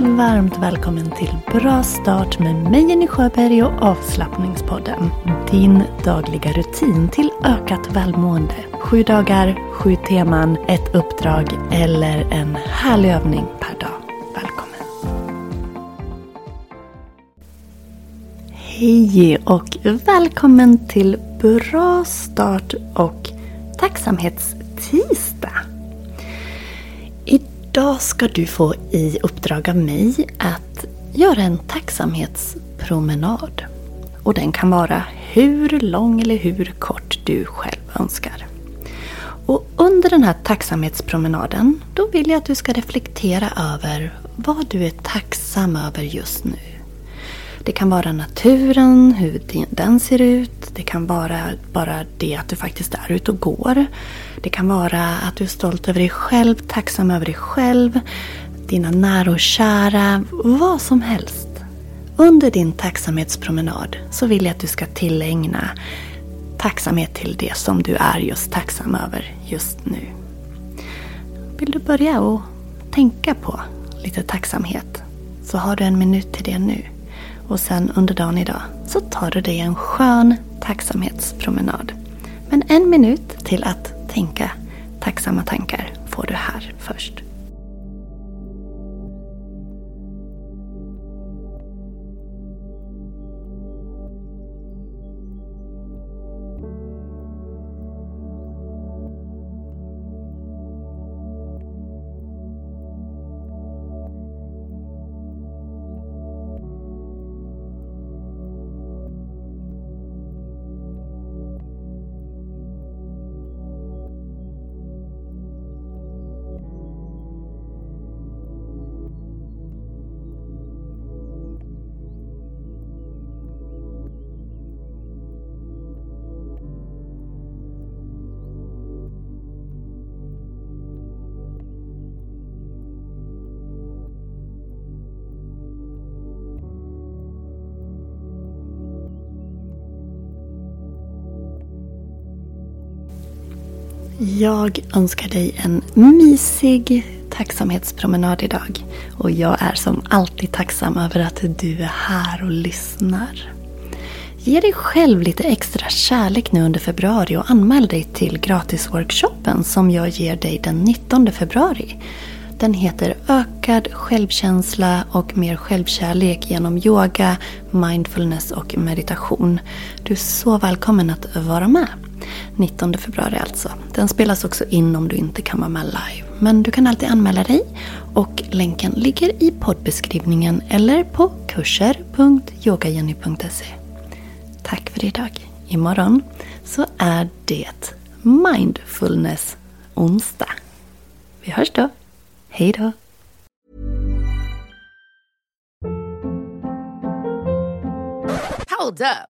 Varmt välkommen till Bra start med mig Jenny Sjöberg och avslappningspodden. Din dagliga rutin till ökat välmående. Sju dagar, sju teman, ett uppdrag eller en härlig övning per dag. Välkommen! Hej och välkommen till Bra start och tacksamhetstisdag. Idag ska du få i uppdrag av mig att göra en tacksamhetspromenad. Och den kan vara hur lång eller hur kort du själv önskar. Och under den här tacksamhetspromenaden då vill jag att du ska reflektera över vad du är tacksam över just nu. Det kan vara naturen, hur den ser ut. Det kan vara bara det att du faktiskt är ute och går. Det kan vara att du är stolt över dig själv, tacksam över dig själv, dina nära och kära, vad som helst. Under din tacksamhetspromenad så vill jag att du ska tillägna tacksamhet till det som du är just tacksam över just nu. Vill du börja och tänka på lite tacksamhet så har du en minut till det nu. Och sen under dagen idag så tar du dig en skön tacksamhetspromenad. Men en minut till att tänka tacksamma tankar får du här först. Jag önskar dig en mysig tacksamhetspromenad idag. Och jag är som alltid tacksam över att du är här och lyssnar. Ge dig själv lite extra kärlek nu under februari och anmäl dig till gratisworkshopen som jag ger dig den 19 februari. Den heter Ökad självkänsla och mer självkärlek genom yoga, mindfulness och meditation. Du är så välkommen att vara med. 19 februari alltså. Den spelas också in om du inte kan vara med live. Men du kan alltid anmäla dig och länken ligger i poddbeskrivningen eller på kurser.yogajenny.se. Tack för idag. Imorgon så är det Mindfulness onsdag. Vi hörs då. Hej då! Hold up.